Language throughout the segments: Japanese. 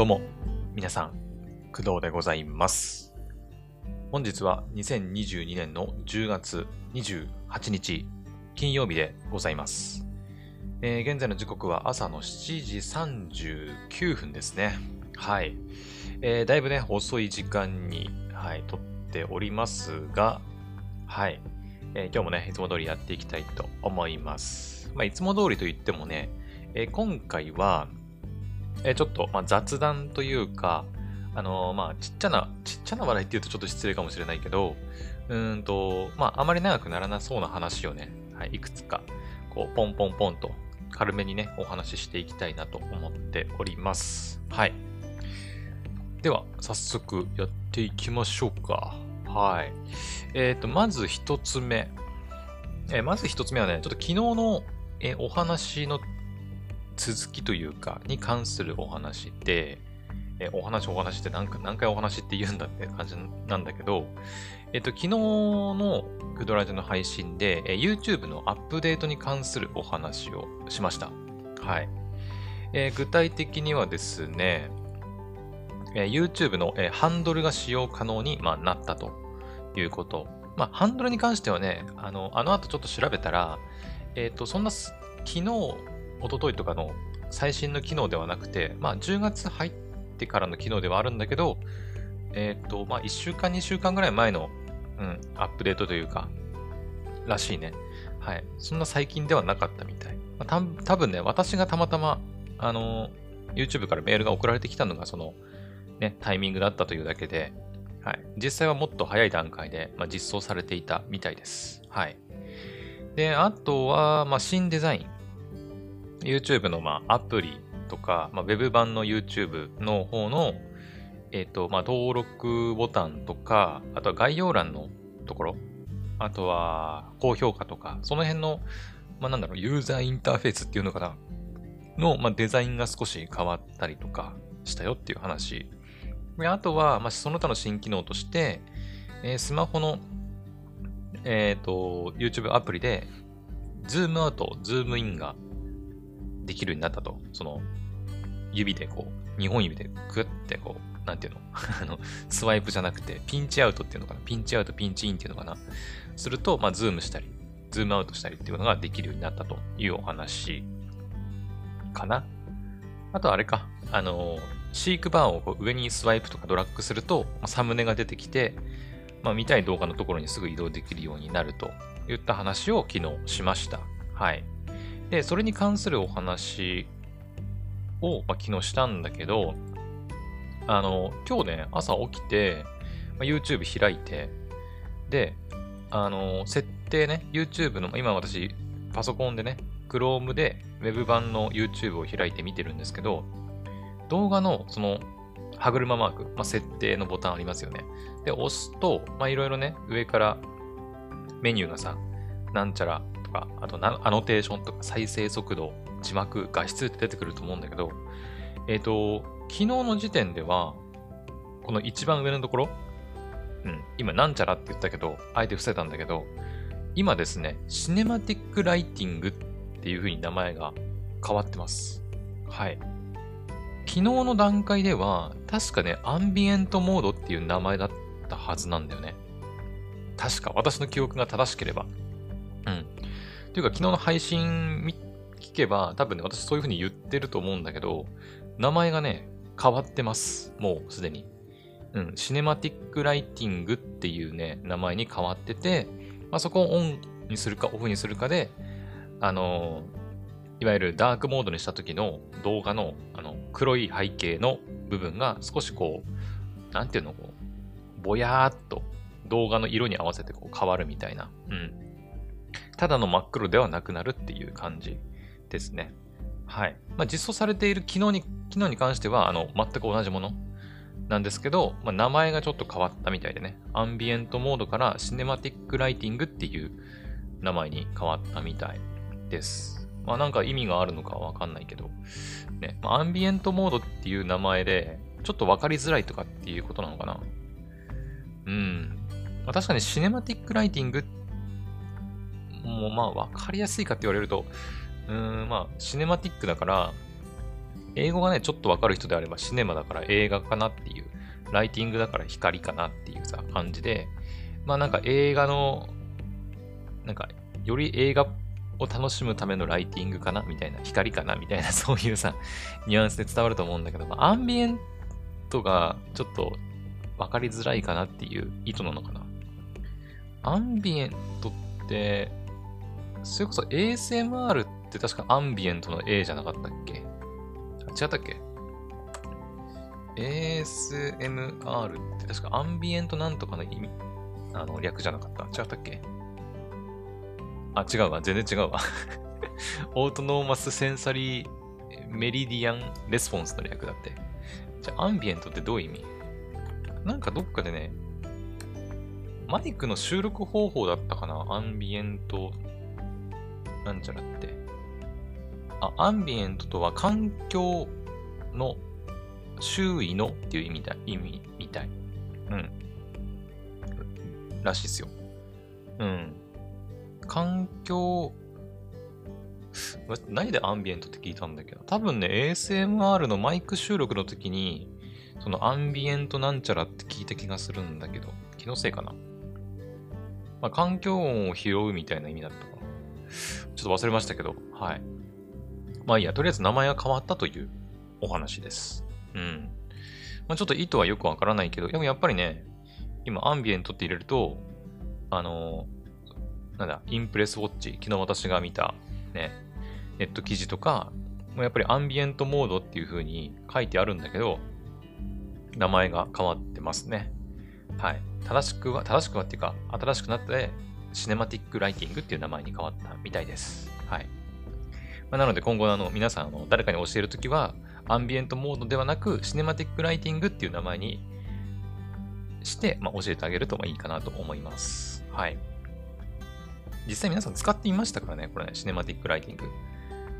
どうも、皆さん、工藤でございます。本日は2022年の10月28日、金曜日でございます。えー現在の時刻は朝の7時39分ですね。はい。えーだいぶね、遅い時間に、はい、撮っておりますが、はい。えー今日もね、いつも通りやっていきたいと思います。まあ、いつも通りと言ってもね、え今回は、えちょっと、まあ、雑談というか、あのーまあ、ちっちゃな、ちっちゃな話題って言うとちょっと失礼かもしれないけど、うんと、まあ、あまり長くならなそうな話をね、はい、いくつか、こう、ポンポンポンと、軽めにね、お話ししていきたいなと思っております。はい。では、早速やっていきましょうか。はい。えっ、と、まず一つ目。えーまず一つ目はね、ちょっと昨日の、えお話の続きというか、に関するお話で、えお話お話って何何回お話って言うんだって感じなんだけど、えっ、と、昨日のクドラジの配信で、え YouTube のアップデートに関するお話をしました。はい。えー具体的にはですね、えー YouTube の、えーハンドルが使用可能に、まあ、なったということ。まあ、ハンドルに関してはね、あの、あの後ちょっと調べたら、えっ、と、そんな、昨日、一昨日とかの最新の機能ではなくて、まあ、10月入ってからの機能ではあるんだけど、えっ、と、まあ、1週間、2週間ぐらい前の、うん、アップデートというか、らしいね。はい。そんな最近ではなかったみたい。まあ、た多分ね、私がたまたま、あの、YouTube からメールが送られてきたのが、その、ね、タイミングだったというだけで、はい。実際はもっと早い段階で、まあ、実装されていたみたいです。はい。で、あとは、まあ、新デザイン。YouTube の、まあ、アプリとか、まあ、Web 版の YouTube の方の、えっ、と、まあ、登録ボタンとか、あとは概要欄のところ、あとは、高評価とか、その辺の、まあ、なんだろう、ユーザーインターフェースっていうのかな、の、まあ、デザインが少し変わったりとかしたよっていう話。であとは、まあ、その他の新機能として、えースマホの、えっ、と、YouTube アプリで、ズームアウト、ズームインができるようになったと。その、指でこう、2本指でグッてこう、なんていうの？あの、スワイプじゃなくて、ピンチアウトっていうのかな？ピンチアウト、ピンチインっていうのかな？すると、まあ、ズームしたり、ズームアウトしたりっていうのができるようになったというお話かな。あとあれか、あの、飼育バーをこう上にスワイプとかドラッグすると、まサムネが出てきて、まあ、見たい動画のところにすぐ移動できるようになるといった話を昨日しました。はい。で、それに関するお話を、まあ、昨日したんだけど、あの、今日ね、朝起きて、まあ、YouTube 開いて、で、あの、設定ね、YouTube の、今私、パソコンでね、Chrome で Web 版の YouTube を開いて見てるんですけど、動画のその歯車マーク、まあ、設定のボタンありますよね。で、押すと、まあ、いろいろね、上からメニューがさ、なんちゃらとか、あとアノテーションとか再生速度、字幕、画質って出てくると思うんだけど、えっ、と、昨日の時点では、この一番上のところ、うん、今なんちゃらって言ったけど、あえて伏せたんだけど、今ですね、シネマティックライティングっていう風に名前が変わってます。はい。昨日の段階では、確かね、アンビエントモードっていう名前だったはずなんだよね。確か、私の記憶が正しければ。うん。というか、昨日の配信聞けば、多分ね、私そういう風に言ってると思うんだけど、名前がね、変わってます。もうすでに。うん。シネマティックライティングっていうね、名前に変わってて、まあ、そこをオンにするかオフにするかで、あのいわゆるダークモードにした時の動画のあの黒い背景の部分が少しこう、なんていうの、こう、ぼやーっと動画の色に合わせてこう変わるみたいな。うん。ただの真っ黒ではなくなるっていう感じですね。はい。まあ、実装されている機能に、機能に関しては、あの、全く同じものなんですけど、まあ、名前がちょっと変わったみたいでね。アンビエントモードからシネマティックライティングっていう名前に変わったみたいです。まあなんか意味があるのかわかんないけど、ね、ま、アンビエントモードっていう名前で、ちょっとわかりづらいとかっていうことなのかな。うん。まあ、確かにシネマティックライティングっもうまあわかりやすいかって言われると、うーん、まあシネマティックだから、英語がね、ちょっとわかる人であればシネマだから映画かなっていう、ライティングだから光かなっていうさ、感じで、まあなんか映画の、なんか、より映画を楽しむためのライティングかなみたいな、光かなみたいな、そういうさ、ニュアンスで伝わると思うんだけど、まあ、アンビエントがちょっと分かりづらいかなっていう意図なのかな。アンビエントって、それこそ ASMR って確かアンビエントの A じゃなかったっけ？違ったっけ ?ASMR って確かアンビエントなんとかの意味、あの、略じゃなかった違ったっけ？あ、違うわ。全然違うわ。オートノーマスセンサリーメリディアンレスポンスの略だって。じゃあ、アンビエントってどういう意味？なんかどっかでね、マイクの収録方法だったかな？アンビエント、なんちゃらって。あ、アンビエントとは環境の周囲のっていう意味だ、意味みたい。うん。らしいですよ。うん。環境、何でアンビエントって聞いたんだけど、多分ね、ASMR のマイク収録の時に、そのアンビエントなんちゃらって聞いた気がするんだけど、気のせいかな。まあ、環境音を拾うみたいな意味だったかな。ちょっと忘れましたけど、はい。まあいいや、とりあえず名前が変わったというお話です。うん。まあ、ちょっと意図はよくわからないけど、でもやっぱりね、今アンビエントって入れると、あのなんだ、インプレスウォッチ、昨日私が見たね、ネット記事とか、もやっぱりアンビエントモードっていう風に書いてあるんだけど、名前が変わってますね。はい。正しくは、正しくはっていうか、新しくなって、シネマティックライティングっていう名前に変わったみたいです。はい。まあ、なので今後あの皆さんあの誰かに教えるときは、アンビエントモードではなく、シネマティックライティングっていう名前にして、まあ、教えてあげるといいかなと思います。はい。実際皆さん使ってみましたからね、これね、シネマティックライティング。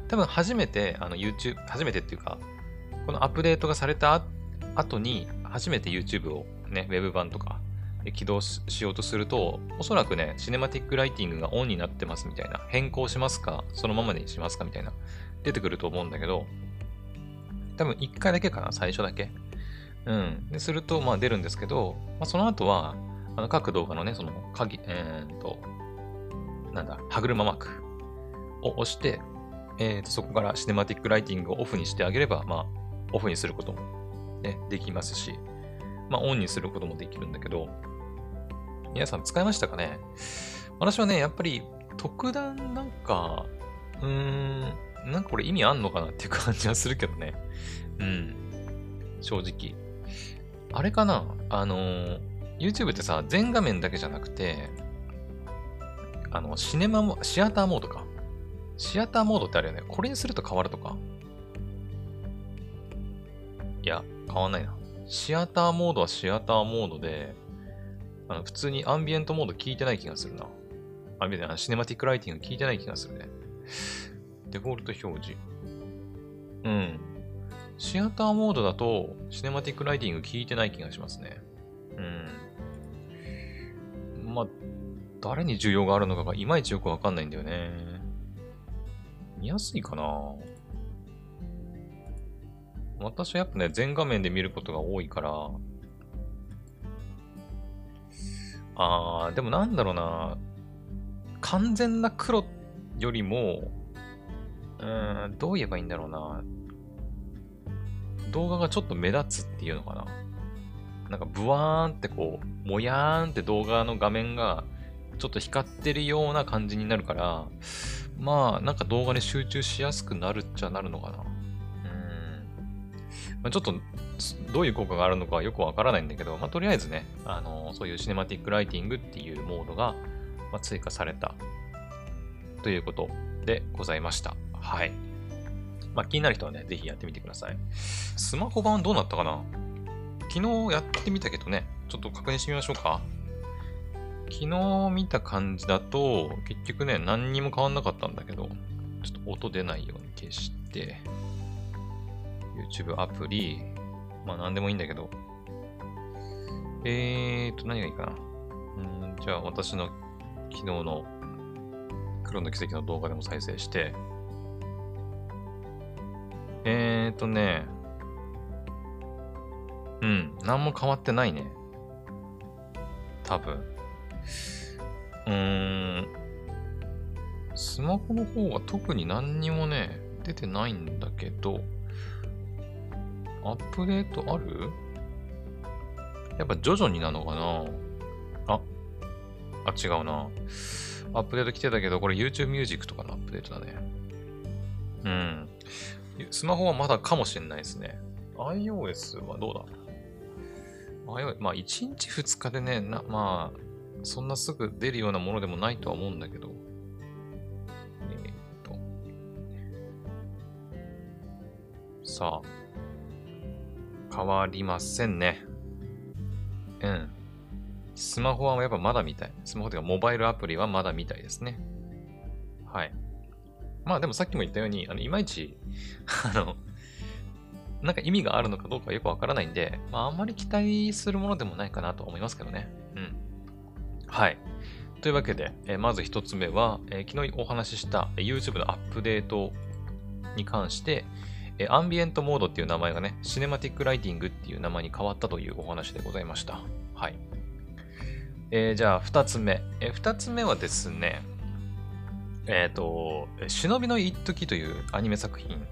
多分初めて、あの YouTube、初めてっていうか、このアップデートがされた後に、初めて YouTube をね、ウェブ版とか起動しようとすると、おそらくね、シネマティックライティングがオンになってますみたいな、変更しますか、そのままにしますか？みたいな、出てくると思うんだけど、多分1回だけかな、最初だけ。うん。ですると、まあ出るんですけど、まあ、その後は、あの各動画のね、その鍵、えー、っと、なんだ、歯車マークを押して、えー、とそこからシネマティックライティングをオフにしてあげれば、まあ、オフにすることも、ね、できますし、まあ、オンにすることもできるんだけど、皆さん使いましたかね？私はね、やっぱり特段なんか、うーん、なんかこれ意味あんのかなっていう感じはするけどね。うん。正直。あれかな？あの、YouTube ってさ、全画面だけじゃなくて、あの、シネマも、シアターモードか。シアターモードってあるよね。これにすると変わるとか？いや、変わんないな。シアターモードはシアターモードで、あの普通にアンビエントモード聞いてない気がするな。アンビエント、シネマティックライティング聞いてない気がするね。デフォルト表示。うん。シアターモードだと、シネマティックライティング聞いてない気がしますね。うん。まあ、誰に需要があるのかがいまいちよくわかんないんだよね。見やすいかな私はやっぱね、全画面で見ることが多いから、あー、でもなんだろうな、完全な黒よりも、うーん、どう言えばいいんだろうな。動画がちょっと目立つっていうのかな。なんかブワーンってこう、もやーんって動画の画面がちょっと光ってるような感じになるから、まあ、なんか動画に集中しやすくなるっちゃなるのかな。うん。まあ、ちょっと、どういう効果があるのかよくわからないんだけど、まあ、とりあえずね、あの、そういうシネマティックライティングっていうモードが、まあ、追加されたということでございました。はい。まあ、気になる人はね、ぜひやってみてください。スマホ版どうなったかな？昨日やってみたけどね、ちょっと確認してみましょうか。昨日見た感じだと、結局ね、何にも変わんなかったんだけど、ちょっと音出ないように消して、YouTube アプリ、まあ何でもいいんだけど、えーと、何がいいかな。うん、じゃあ私の昨日の黒の奇跡の動画でも再生して、えーとね、うん、何も変わってないね。多分。うーん。スマホの方は特に何にもね、出てないんだけど、アップデートある？やっぱ徐々になのかな？あ、あ、違うな。アップデート来てたけど、これ YouTube Music とかのアップデートだね。うん。スマホはまだかもしれないですね。iOS はどうだ ?iOS、まあ1日2日でね、なまあ、そんなすぐ出るようなものでもないとは思うんだけど。えー、っと。さあ、変わりませんね。うん。スマホはやっぱまだみたい。スマホというかモバイルアプリはまだみたいですね。はい。まあでもさっきも言ったように、あのいまいち、あの、なんか意味があるのかどうかよくわからないんで、まああんまり期待するものでもないかなと思いますけどね。うん。はい。というわけで、え、まず一つ目は、えー、昨日お話しした YouTube のアップデートに関して、え、アンビエントモードっていう名前がね、シネマティックライティングっていう名前に変わったというお話でございました。はい。えー、じゃあ、二つ目。えー、二つ目はですね、えっ、ー、と、忍びの一時というアニメ作品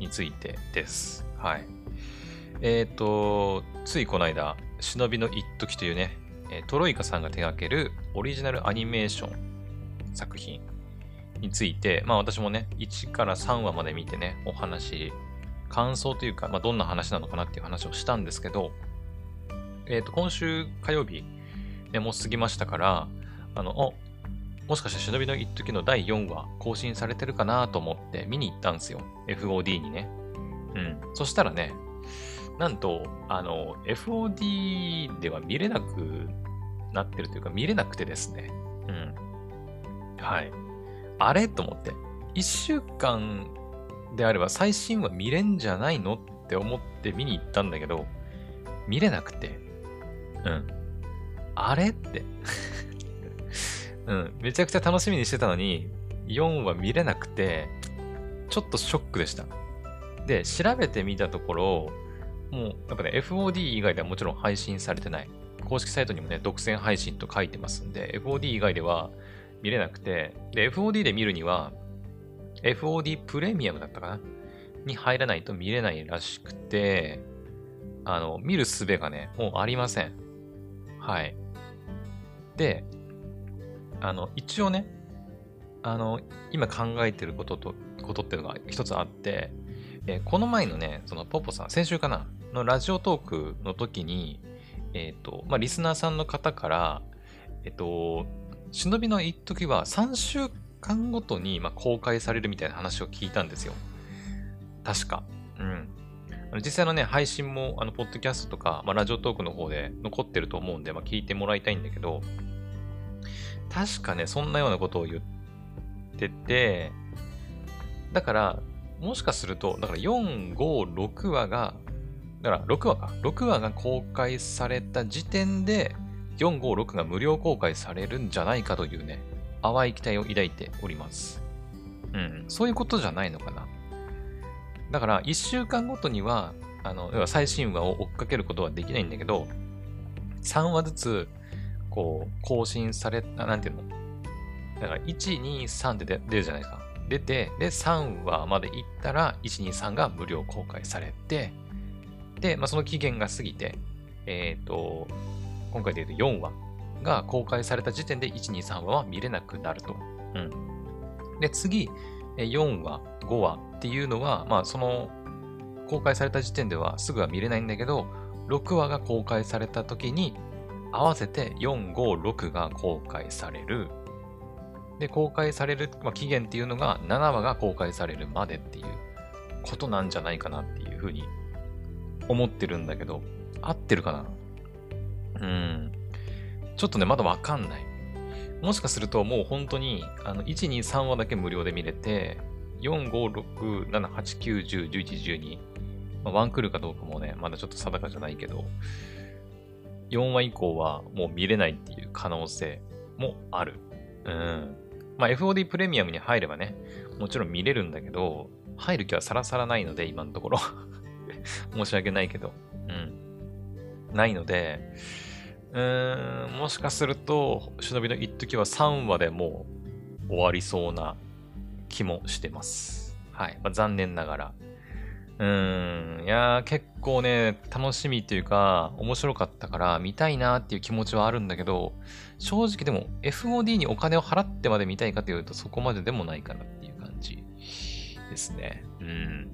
についてです。はい。えっ、ー、と、ついこの間、忍びの一時というね、トロイカさんが手掛けるオリジナルアニメーション作品について、まあ私もね、1から3話まで見てね、お話、感想というか、まあどんな話なのかなっていう話をしたんですけど、えっ、ー、と、今週火曜日、ね、もう過ぎましたから、あの、お、もしかして忍びの一時の第4話更新されてるかなと思って見に行ったんですよ。FOD にね。うん。そしたらね、なんと、あの、FOD では見れなくなってるというか、見れなくてですね。うん。はい。あれ？と思って。1週間であれば最新話見れんじゃないの？って思って見に行ったんだけど、見れなくて。うん。あれ？って うん、めちゃくちゃ楽しみにしてたのに、4は見れなくて、ちょっとショックでした。で、調べてみたところ、もう、やっぱね、FOD 以外ではもちろん配信されてない。公式サイトにもね、独占配信と書いてますんで、FOD 以外では見れなくて、で、FOD で見るには、FOD プレミアムだったかな？に入らないと見れないらしくて、あの、見る術がね、もうありません。はい。で、あの、一応ね、あの、今考えてることと、ことっていうのが一つあって、えー、この前のね、そのポポさん、先週かな？のラジオトークの時に、えっ、ー、と、まあ、リスナーさんの方から、えっ、ー、と、忍びの一時は3週間ごとに、ま、公開されるみたいな話を聞いたんですよ。確か。うん。実際のね、配信も、あの、ポッドキャストとか、まあ、ラジオトークの方で残ってると思うんで、まあ、聞いてもらいたいんだけど、確かね、そんなようなことを言ってて、だから、もしかすると、だから4、5、6話が、だから6話か。6話が公開された時点で、4、5、6が無料公開されるんじゃないかというね、淡い期待を抱いております。うん。そういうことじゃないのかな。だから、1週間ごとには、あの、要は最新話を追っかけることはできないんだけど、3話ずつこう、更新され、なんていうの？だから、1、2、3って出るじゃないですか。出て、で、3話まで行ったら、1、2、3が無料公開されて、で、まあ、その期限が過ぎて、えっ、ー、と、今回で言うと4話が公開された時点で1、2、3話は見れなくなると。うん。で、次、4話、5話っていうのは、まあ、その、公開された時点ではすぐは見れないんだけど、6話が公開された時に合わせて4、5、6が公開される。で、公開される、まあ、期限っていうのが7話が公開されるまでっていうことなんじゃないかなっていうふうに思ってるんだけど、合ってるかな？うん。ちょっとね、まだわかんない。もしかするともう本当に、あの、1、2、3話だけ無料で見れて、4、5、6、7、8、9、10、11、12、まあ、ワンクールかどうかもね、まだちょっと定かじゃないけど、4話以降はもう見れないっていう可能性もある。うん。まあ、FOD プレミアムに入ればね、もちろん見れるんだけど、入る気はさらさらないので、今のところ。申し訳ないけど。うん。ないので、うーん、もしかすると、忍びの一時は3話でもう終わりそうな気もしてます。はい。まあ、残念ながら。うーん、いやー、結構ね、楽しみというか、面白かったから見たいなっていう気持ちはあるんだけど、正直でも FOD にお金を払ってまで見たいかというとそこまででもないかなっていう感じですね。うん。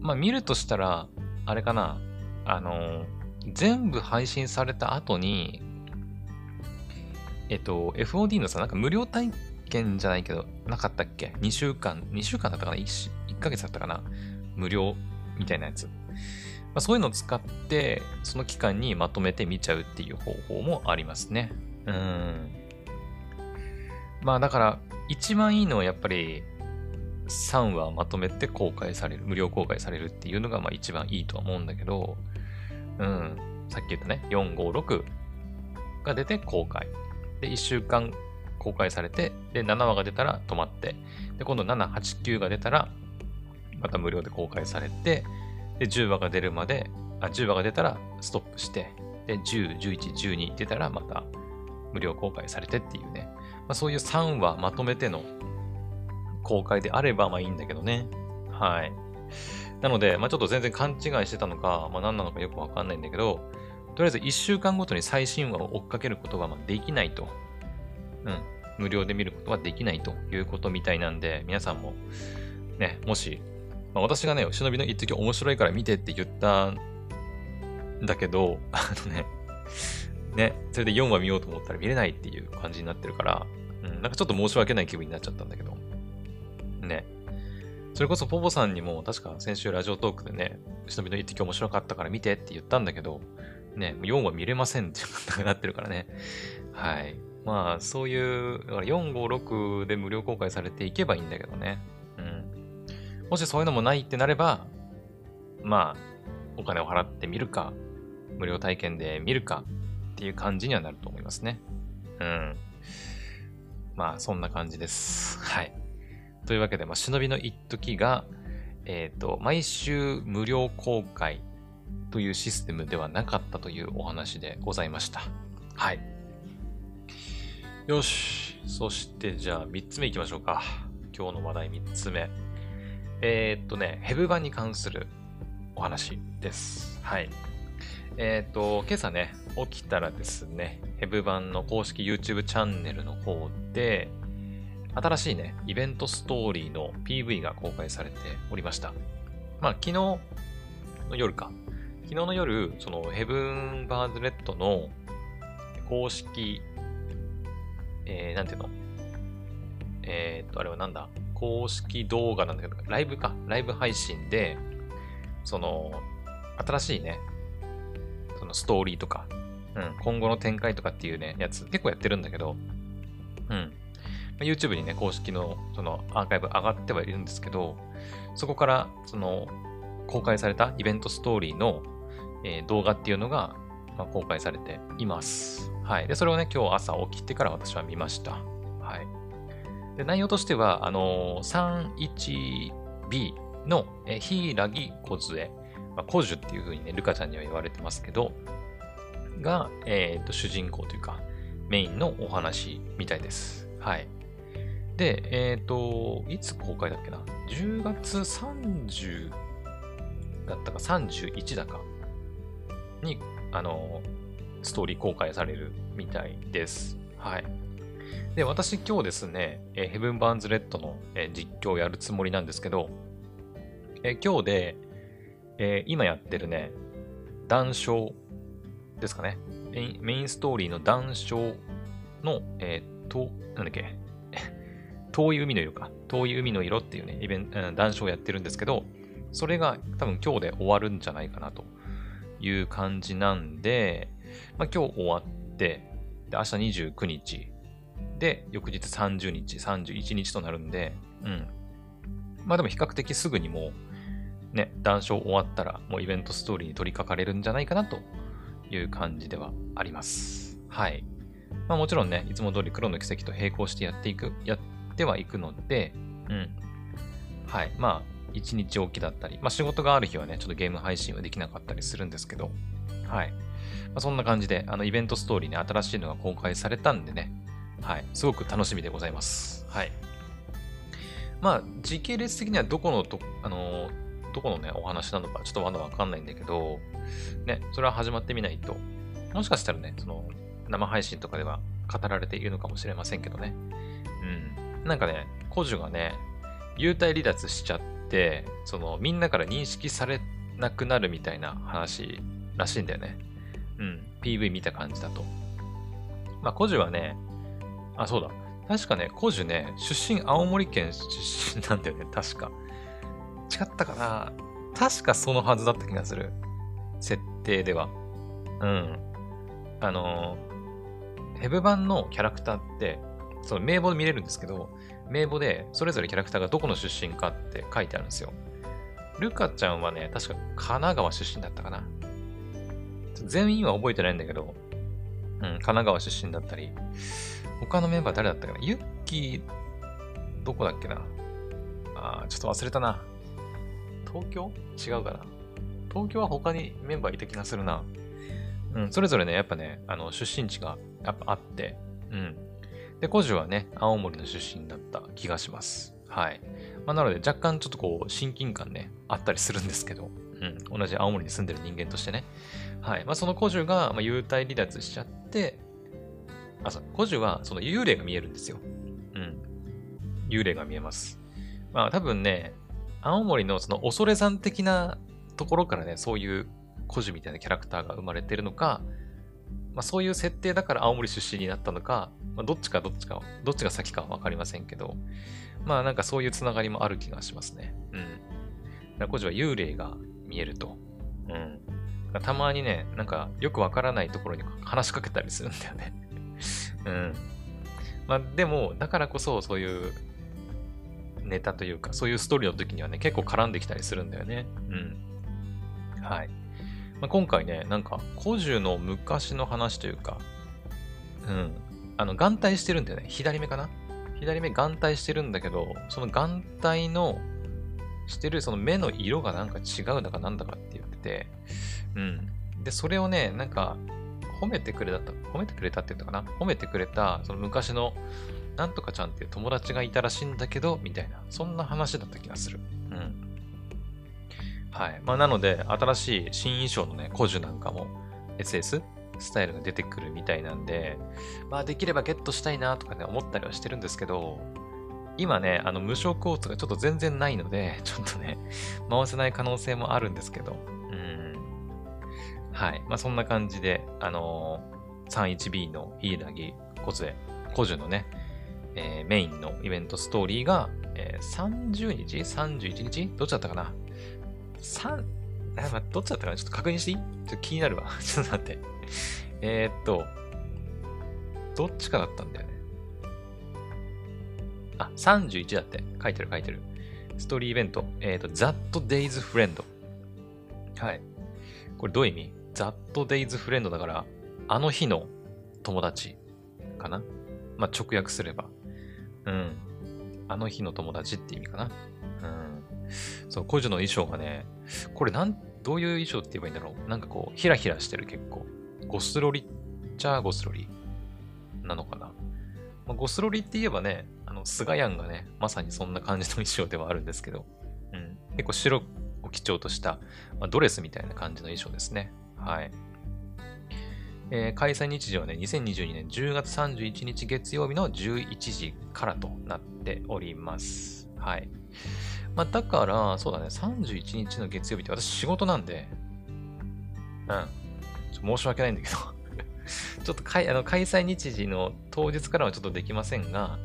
まあ見るとしたら、あれかな、あの全部配信された後に、えっと、FOD のさ、なんか無料体験じゃないけど、なかったっけ ?2 週間、2週間だったかな？1, ?1 ヶ月だったかな？無料みたいなやつ。まあ、そういうのを使って、その期間にまとめて見ちゃうっていう方法もありますね。うん。まあだから、一番いいのはやっぱり、3話まとめて公開される、無料公開されるっていうのがまあ一番いいとは思うんだけど、うん、さっき言ったね、4、5、6が出て公開。で、1週間公開されて、で、7話が出たら止まって、で、今度7、8、9が出たら、また無料で公開されて、で、10話が出るまで、あ、10話が出たらストップして、で、10、11、12出たらまた無料公開されてっていうね。まあ、そういう3話まとめての公開であればまあいいんだけどね。はい。なので、まあ、ちょっと全然勘違いしてたのか、まあ、何なのかよくわかんないんだけど、とりあえず1週間ごとに最新話を追っかけることはまできないと。うん。無料で見ることはできないということみたいなんで、皆さんも、ね、もしまあ、私がね、忍びの一時面白いから見てって言ったんだけど、あのね、ね、それで4話見ようと思ったら見れないっていう感じになってるから、うん、なんかちょっと申し訳ない気分になっちゃったんだけど、ね。それこそポポさんにも確か先週ラジオトークでね、忍びの一時面白かったから見てって言ったんだけど、ね、4話見れませんってなってるからね。はい。まあ、そういう、だから4、5、6で無料公開されていけばいいんだけどね。うんもしそういうのもないってなれば、まあ、お金を払ってみるか、無料体験で見るかっていう感じにはなると思いますね。うん。まあ、そんな感じです。はい。というわけで、まあ、忍びの一時が、えっ、ー、と、毎週無料公開というシステムではなかったというお話でございました。はい。よし。そして、じゃあ、3つ目いきましょうか。今日の話題3つ目。えー、っとね、ヘブ版に関するお話です。はい。えー、っと、今朝ね、起きたらですね、ヘブ版の公式 YouTube チャンネルの方で、新しいね、イベントストーリーの PV が公開されておりました。まあ、昨日の夜か。昨日の夜、そのヘブンバーズレッドの公式、えー、なんていうの？えー、っと、あれはなんだ？公式動画なんだけど、ライブか、ライブ配信で、その、新しいね、そのストーリーとか、うん、今後の展開とかっていうね、やつ結構やってるんだけど、うん。YouTube にね、公式のそのアーカイブ上がってはいるんですけど、そこからその公開されたイベントストーリーの、え、動画っていうのが、ま、公開されています。はい。で、それをね、今日朝起きてから私は見ました。はい。で内容としては、あのー、31B の、えー、柊梢、まあ、小樹っていう風にね、ルカちゃんには言われてますけど、が、えーと、主人公というか、メインのお話みたいです。はい。で、えっ、ー、と、いつ公開だっけな ?10 月30だったか31だかに、あの、ストーリー公開されるみたいです。はい。で、私今日ですね、えー、ヘブン・バーンズ・レッドの、えー、実況をやるつもりなんですけど、えー、今日で、え今やってるね、談笑ですかね。メインストーリーの談笑の、えー、と、なんだっけ、遠い海の色か。遠い海の色っていうね、イベント、談笑をやってるんですけど、それが多分今日で終わるんじゃないかなという感じなんで、まあ、今日終わって、で明日29日、で、翌日30日、31日となるんで、うん。まあでも比較的すぐにもう、ね、談笑終わったら、もうイベントストーリーに取り掛かれるんじゃないかなという感じではあります。はい。まあもちろんね、いつも通り黒の奇跡と並行してやっていく、やってはいくので、うん。はい。まあ、1日おきだったり、まあ仕事がある日はね、ちょっとゲーム配信はできなかったりするんですけど、はい。まあ、そんな感じで、あの、イベントストーリーね、新しいのが公開されたんでね、はい。すごく楽しみでございます。はい。まあ、時系列的にはどこのと、あのどこのね、お話なのかちょっとまだわかんないんだけど、ね、それは始まってみないと、もしかしたらね、その、生配信とかでは語られているのかもしれませんけどね。なんかね、古樹がね、幽体離脱しちゃって、その、みんなから認識されなくなるみたいな話らしいんだよね。うん。PV 見た感じだと。まあ、古樹はね、あ、そうだ。確かね、古樹ね、出身青森県出身なんだよね、確か。違ったかな確かそのはずだった気がする。設定では。うん。あのヘブ版のキャラクターって、その名簿で見れるんですけど、名簿でそれぞれキャラクターがどこの出身かって書いてあるんですよ。ルカちゃんはね、確か神奈川出身だったかな。全員は覚えてないんだけど、うん、神奈川出身だったり、他のメンバー誰だったかなユッキー、どこだっけなあちょっと忘れたな。東京？違うかな東京は他にメンバーいた気がするな。うん、それぞれね、やっぱね、あの、出身地がやっぱあって、うん。で、古樹はね、青森の出身だった気がします。はい。まあ、なので、若干ちょっとこう、親近感ね、あったりするんですけど、うん、同じ青森に住んでる人間としてね。はい。まあ、その古樹が、まあ、幽体離脱しちゃって、あ、そう、古樹は、その幽霊が見えるんですよ。うん。幽霊が見えます。まあ、多分ね、青森のその恐山的なところからね、そういう古樹みたいなキャラクターが生まれてるのか、まあ、そういう設定だから青森出身になったのか、まあ、どっちかどっちか、どっちが先かわかりませんけど、まあなんかそういうつながりもある気がしますね。うん。古樹は幽霊が見えると。うん。たまにね、なんかよくわからないところに話しかけたりするんだよね。うん。まあでも、だからこそそういうネタというか、そういうストーリーの時にはね、結構絡んできたりするんだよね。うん。はい。まあ、今回ね、なんか、古樹の昔の話というか、うん、あの、眼帯してるんだよね。左目かな？左目眼帯してるんだけど、その眼帯のしてるその目の色がなんか違うだかなんだかって言ってて、うん。で、それをね、なんか、褒めてくれた、褒めてくれたって言ったかな？褒めてくれた、その昔の、なんとかちゃんっていう友達がいたらしいんだけど、みたいな、そんな話だった気がする。うん。はい。まあ、なので、新しい新衣装のね、古樹なんかも SS スタイルが出てくるみたいなんで、まあ、できればゲットしたいなとかね、思ったりはしてるんですけど、今ね、あの、無償コーツがちょっと全然ないので、ちょっとね、回せない可能性もあるんですけど、うん。はい。まあ、そんな感じで、あのー、31B のイーナギ、コツエ、古樹のね、えー、メインのイベントストーリーが、えー、30日 ?31 日どっちだったかな？3、あ、まどっちだったかな？ちょっと確認していい？ちょっと気になるわ。ちょっと待って。えー、っと、どっちかだったんだよね。あ、31だって。書いてる書いてる。ストーリーイベント。えー、っと、That Days Friend。はい。これどういう意味 ?That Days Friend だから、あの日の友達かな？まあ、直訳すれば。うん。あの日の友達って意味かな？うんそう、古樹の衣装がね、これなん、どういう衣装って言えばいいんだろう。なんかこう、ヒラヒラしてる結構。ゴスロリっちゃゴスロリなのかな。まあ、ゴスロリって言えばね、あの、スガヤンがね、まさにそんな感じの衣装ではあるんですけど、うん。結構白を基調とした、まあ、ドレスみたいな感じの衣装ですね。はい。えー、開催日時はね、2022年10月31日月曜日の11時からとなっております。はい。まあ、だから、そうだね、31日の月曜日って私仕事なんで、うん。申し訳ないんだけど ちょっとかいあの開催日時の当日からはちょっとできませんが、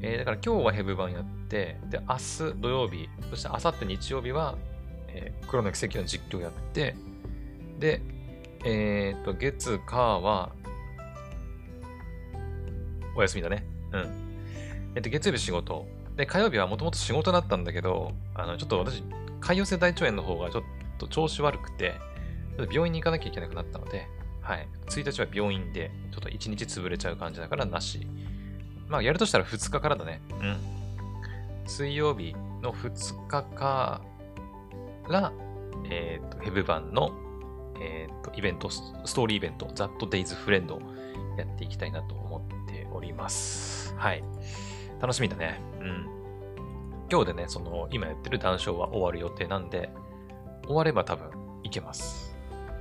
えー、だから今日はヘブ版やって、で、明日土曜日、そして明後日日曜日は、えー、黒の奇跡の実況やって、で、えっ、ー、と、月、火は、お休みだね。うん。えっ、と、月曜日仕事、で、火曜日はもともと仕事だったんだけど、あの、ちょっと私、潰瘍性大腸炎の方がちょっと調子悪くて、病院に行かなきゃいけなくなったので、はい。1日は病院で、ちょっと1日潰れちゃう感じだからなし。まあ、やるとしたら2日からだね。うん。水曜日、の2日から、えっ、ー、と、ヘブ版の、えっ、ー、と、イベント、ストーリーイベント、That Days Friend をやっていきたいなと思っております。はい。楽しみだね。うん。今日でね、その、今やってる談笑は終わる予定なんで、終われば多分いけます。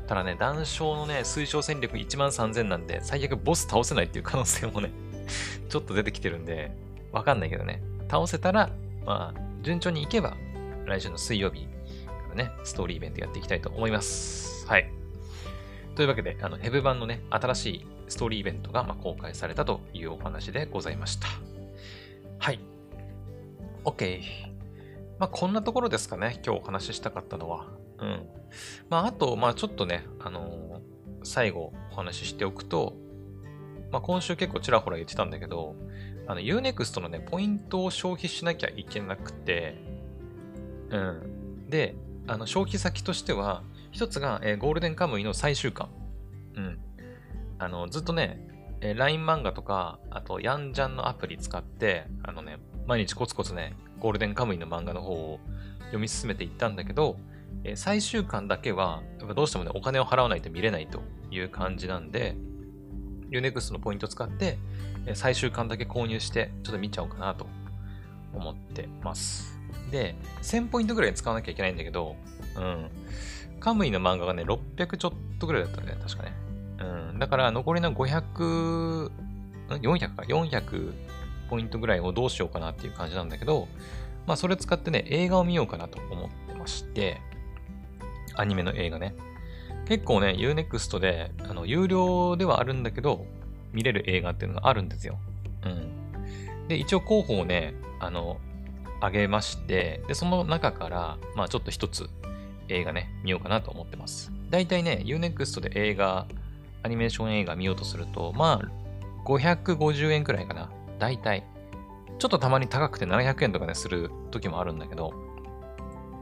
ただね、談笑のね、推奨戦力1万3000なんで、最悪ボス倒せないっていう可能性もね ちょっと出てきてるんで、わかんないけどね。倒せたら、まあ、順調にいけば、来週の水曜日からね、ストーリーイベントやっていきたいと思います。はい。というわけで、あの、ヘブ版のね、新しいストーリーイベントが、ま公開されたというお話でございました。はい。OK。まあ、こんなところですかね。今日お話ししたかったのは。うん。まあ、あと、まあ、ちょっとね、あのー、最後お話ししておくと、まあ、今週結構ちらほら言ってたんだけど、あの、Unext のね、ポイントを消費しなきゃいけなくて、うん。で、あの、消費先としては、一つが、えー、ゴールデンカムイの最終巻。うん。あの、ずっとね、えー、LINE 漫画とか、あと、ヤンジャンのアプリ使って、あのね、毎日コツコツね、ゴールデンカムイの漫画の方を読み進めていったんだけど、えー、最終巻だけは、やっぱどうしてもね、お金を払わないと見れないという感じなんで、Unext のポイント使って、えー、最終巻だけ購入して、ちょっと見ちゃおうかなと思ってます。で、1000ポイントぐらい使わなきゃいけないんだけど、うん。カムイの漫画がね、600ちょっとぐらいだったね、確かね。うん。だから残りの500、400か、400ポイントぐらいをどうしようかなっていう感じなんだけど、まあそれ使ってね、映画を見ようかなと思ってまして、アニメの映画ね。結構ね、Unext で、あの、有料ではあるんだけど、見れる映画っていうのがあるんですよ。うん。で、一応候補をね、あの、あげまして、で、その中から、まあちょっと一つ映画ね、見ようかなと思ってます。だいたいね、Unext で映画、アニメーション映画見ようとすると、まあ、550円くらいかな。だいたい。ちょっとたまに高くて700円とかね、する時もあるんだけど、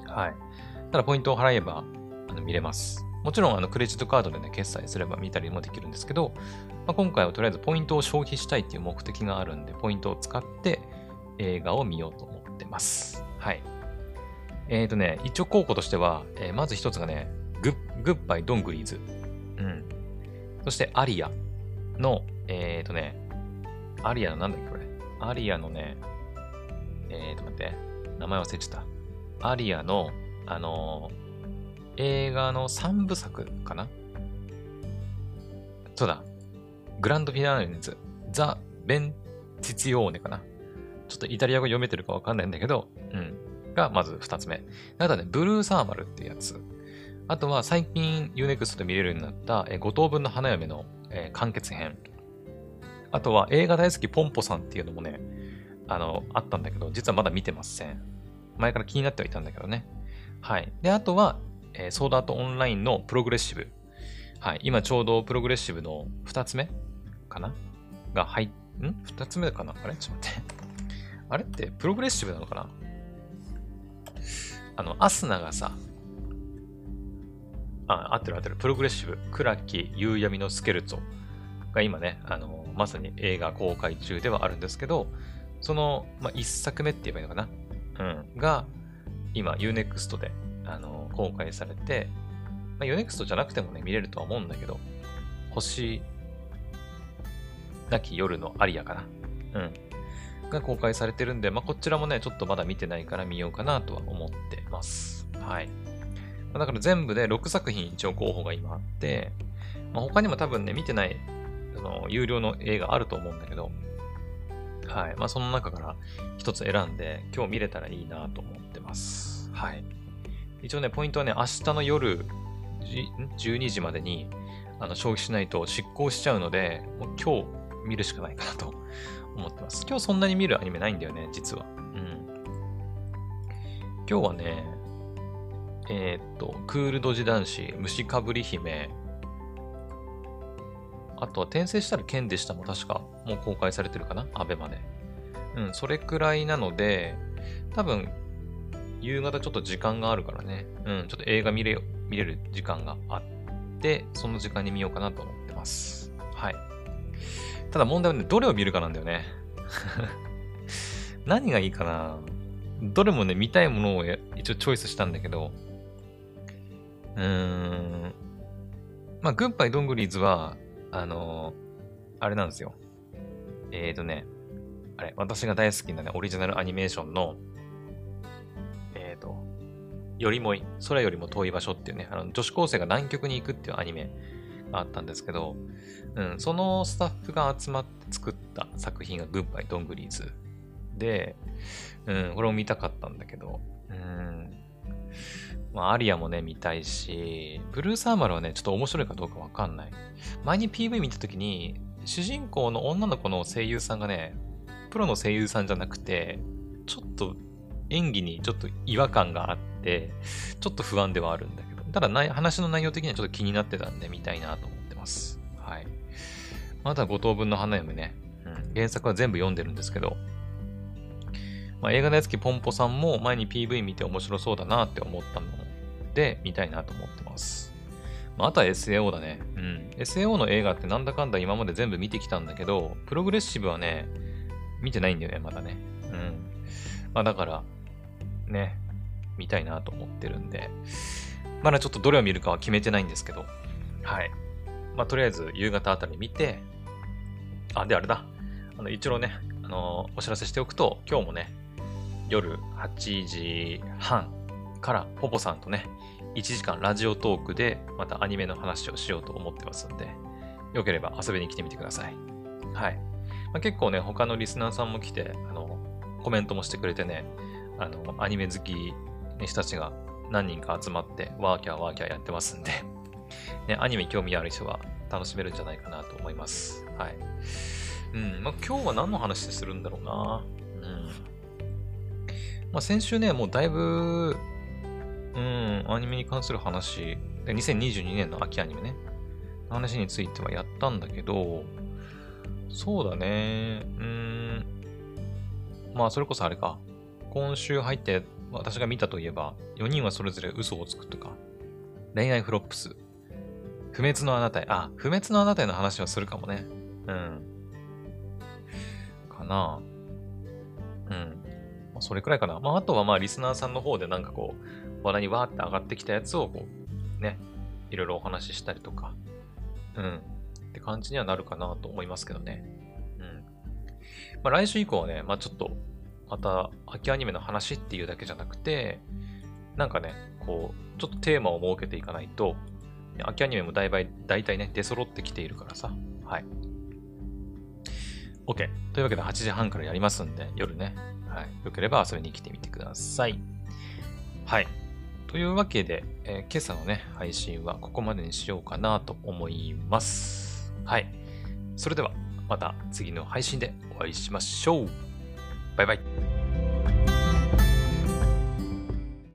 はい。ただ、ポイントを払えば、あの見れます。もちろん、あの、クレジットカードでね、決済すれば見たりもできるんですけど、まあ、今回はとりあえずポイントを消費したいっていう目的があるんで、ポイントを使って映画を見ようと思ってます。はい。えっ、ー、とね、一応候補としては、えー、まず一つがね、グッ、グッバイドングリーズ。そして、アリアの、えっ、ー、とね、アリアのなんだっけこれ。アリアのね、えっ、と待って、名前忘れちゃった。アリアの、あの映画の3部作かな？そうだ。グランドフィナーレのやつ。ザ・ベンティツィオーネかな？ちょっとイタリア語読めてるかわかんないんだけど、うん。がまず二つ目。あとはね、ブルーサーマルってやつ。あとは最近 Unext で見れるようになったえ5等分の花嫁の、え、完結編。あとは映画大好きポンポさんっていうのもね、あの、あったんだけど、実はまだ見てません。前から気になってはいたんだけどね。はい。で、あとは、えー、ソードアートオンラインのプログレッシブ。はい。今ちょうどプログレッシブの二つ目かな？が入っ、ん？二つ目かな？あれ？ちょっと待って。あれってプログレッシブなのかな？あの、アスナがさ、あ、合ってる合ってる。プログレッシブ、暗き夕闇のスケルツォが今ね、あの、まさに映画公開中ではあるんですけど、その、まあ、一作目って言えばいいのかな？うん。が、今、Unext で、あの、公開されて、まあ、Unext じゃなくてもね、見れるとは思うんだけど、星なき夜のアリアかな？うん。が公開されてるんで、まあ、こちらもね、ちょっとまだ見てないから見ようかなとは思ってます。はい。だから全部で6作品一応候補が今あって、まあ、他にも多分ね、見てない、その、有料の映画あると思うんだけど、はい。まあ、その中から一つ選んで、今日見れたらいいなと思ってます。はい。一応ね、ポイントはね、明日の夜12時までにあの消費しないと執行しちゃうので、もう今日見るしかないかなと 思ってます。今日そんなに見るアニメないんだよね、実は。うん。今日はね、えー、っと、クールドジ男子、虫かぶり姫、あとは転生したら剣でしたも確かもう公開されてるかな？アベマで。うん、それくらいなので、多分、夕方ちょっと時間があるからね、うん、ちょっと映画見れ見れる時間があって、その時間に見ようかなと思ってます。はい。ただ問題はね、どれを見るかなんだよね。何がいいかな？どれもね、見たいものを一応チョイスしたんだけど、うーん。まあ、グッバイドングリーズは、あのー、あれなんですよ。えーとね、あれ、私が大好きなね、オリジナルアニメーションの、えーと、よりもい、空よりも遠い場所っていうね、あの女子高生が南極に行くっていうアニメがあったんですけど、うん、そのスタッフが集まって作った作品がグッバイドングリーズで、うん、これも見たかったんだけど、うん、まあ、アリアもね、見たいし、ブルーサーマルはね、ちょっと面白いかどうかわかんない。前に PV 見たときに、主人公の女の子の声優さんがね、プロの声優さんじゃなくて、ちょっと演技にちょっと違和感があって、ちょっと不安ではあるんだけど、ただない話の内容的にはちょっと気になってたんで見たいなと思ってます。はい。まだ五等分の花嫁ね、うん、原作は全部読んでるんですけど、まあ、映画大好きポンポさんも前に PV 見て面白そうだなって思ったので見たいなと思ってます。まあ、あとは SAO だね。うん。SAO の映画ってなんだかんだ今まで全部見てきたんだけど、プログレッシブはね、見てないんだよね、まだね。うん。まあだから、ね、見たいなと思ってるんで、まだちょっとどれを見るかは決めてないんですけど、はい。まあとりあえず夕方あたり見て、あ、であれだ。あの、一応ね、あのー、お知らせしておくと、今日もね、夜8時半からポポさんとね、1時間ラジオトークでまたアニメの話をしようと思ってますんで、よければ遊びに来てみてください。はい。まあ、結構ね、他のリスナーさんも来て、あの、コメントもしてくれてね、あの、アニメ好きの人たちが何人か集まって、ワーキャーワーキャーやってますんで、ね、アニメ興味ある人は楽しめるんじゃないかなと思います。はい。うん、まあ、今日は何の話するんだろうな。うん。まあ、先週ね、もうだいぶ、うん、アニメに関する話、で2022年の秋アニメね、話についてはやったんだけど、そうだね、うん、まあそれこそあれか、今週入って私が見たといえば、4人はそれぞれ嘘をつくとか、恋愛フロップス、不滅のあなたへ、あ、不滅のあなたへの話はするかもね。うん。かな。うん。ま、それくらいかな。まあ、あとはまあ、リスナーさんの方でなんかこう、話題にわーって上がってきたやつをこう、ね、いろいろお話ししたりとか、うん、って感じにはなるかなと思いますけどね。うん。まあ、来週以降はね、まあちょっと、また、秋アニメの話っていうだけじゃなくて、なんかね、こう、ちょっとテーマを設けていかないと、秋アニメもだいぶ、大体ね、出揃ってきているからさ。はい。OK。というわけで8時半からやりますんで、夜ね。はい。よければ遊びに来てみてください。はい。というわけで、えー、今朝のね、配信はここまでにしようかなと思います。はい。それでは、また次の配信でお会いしましょう。バイバイ。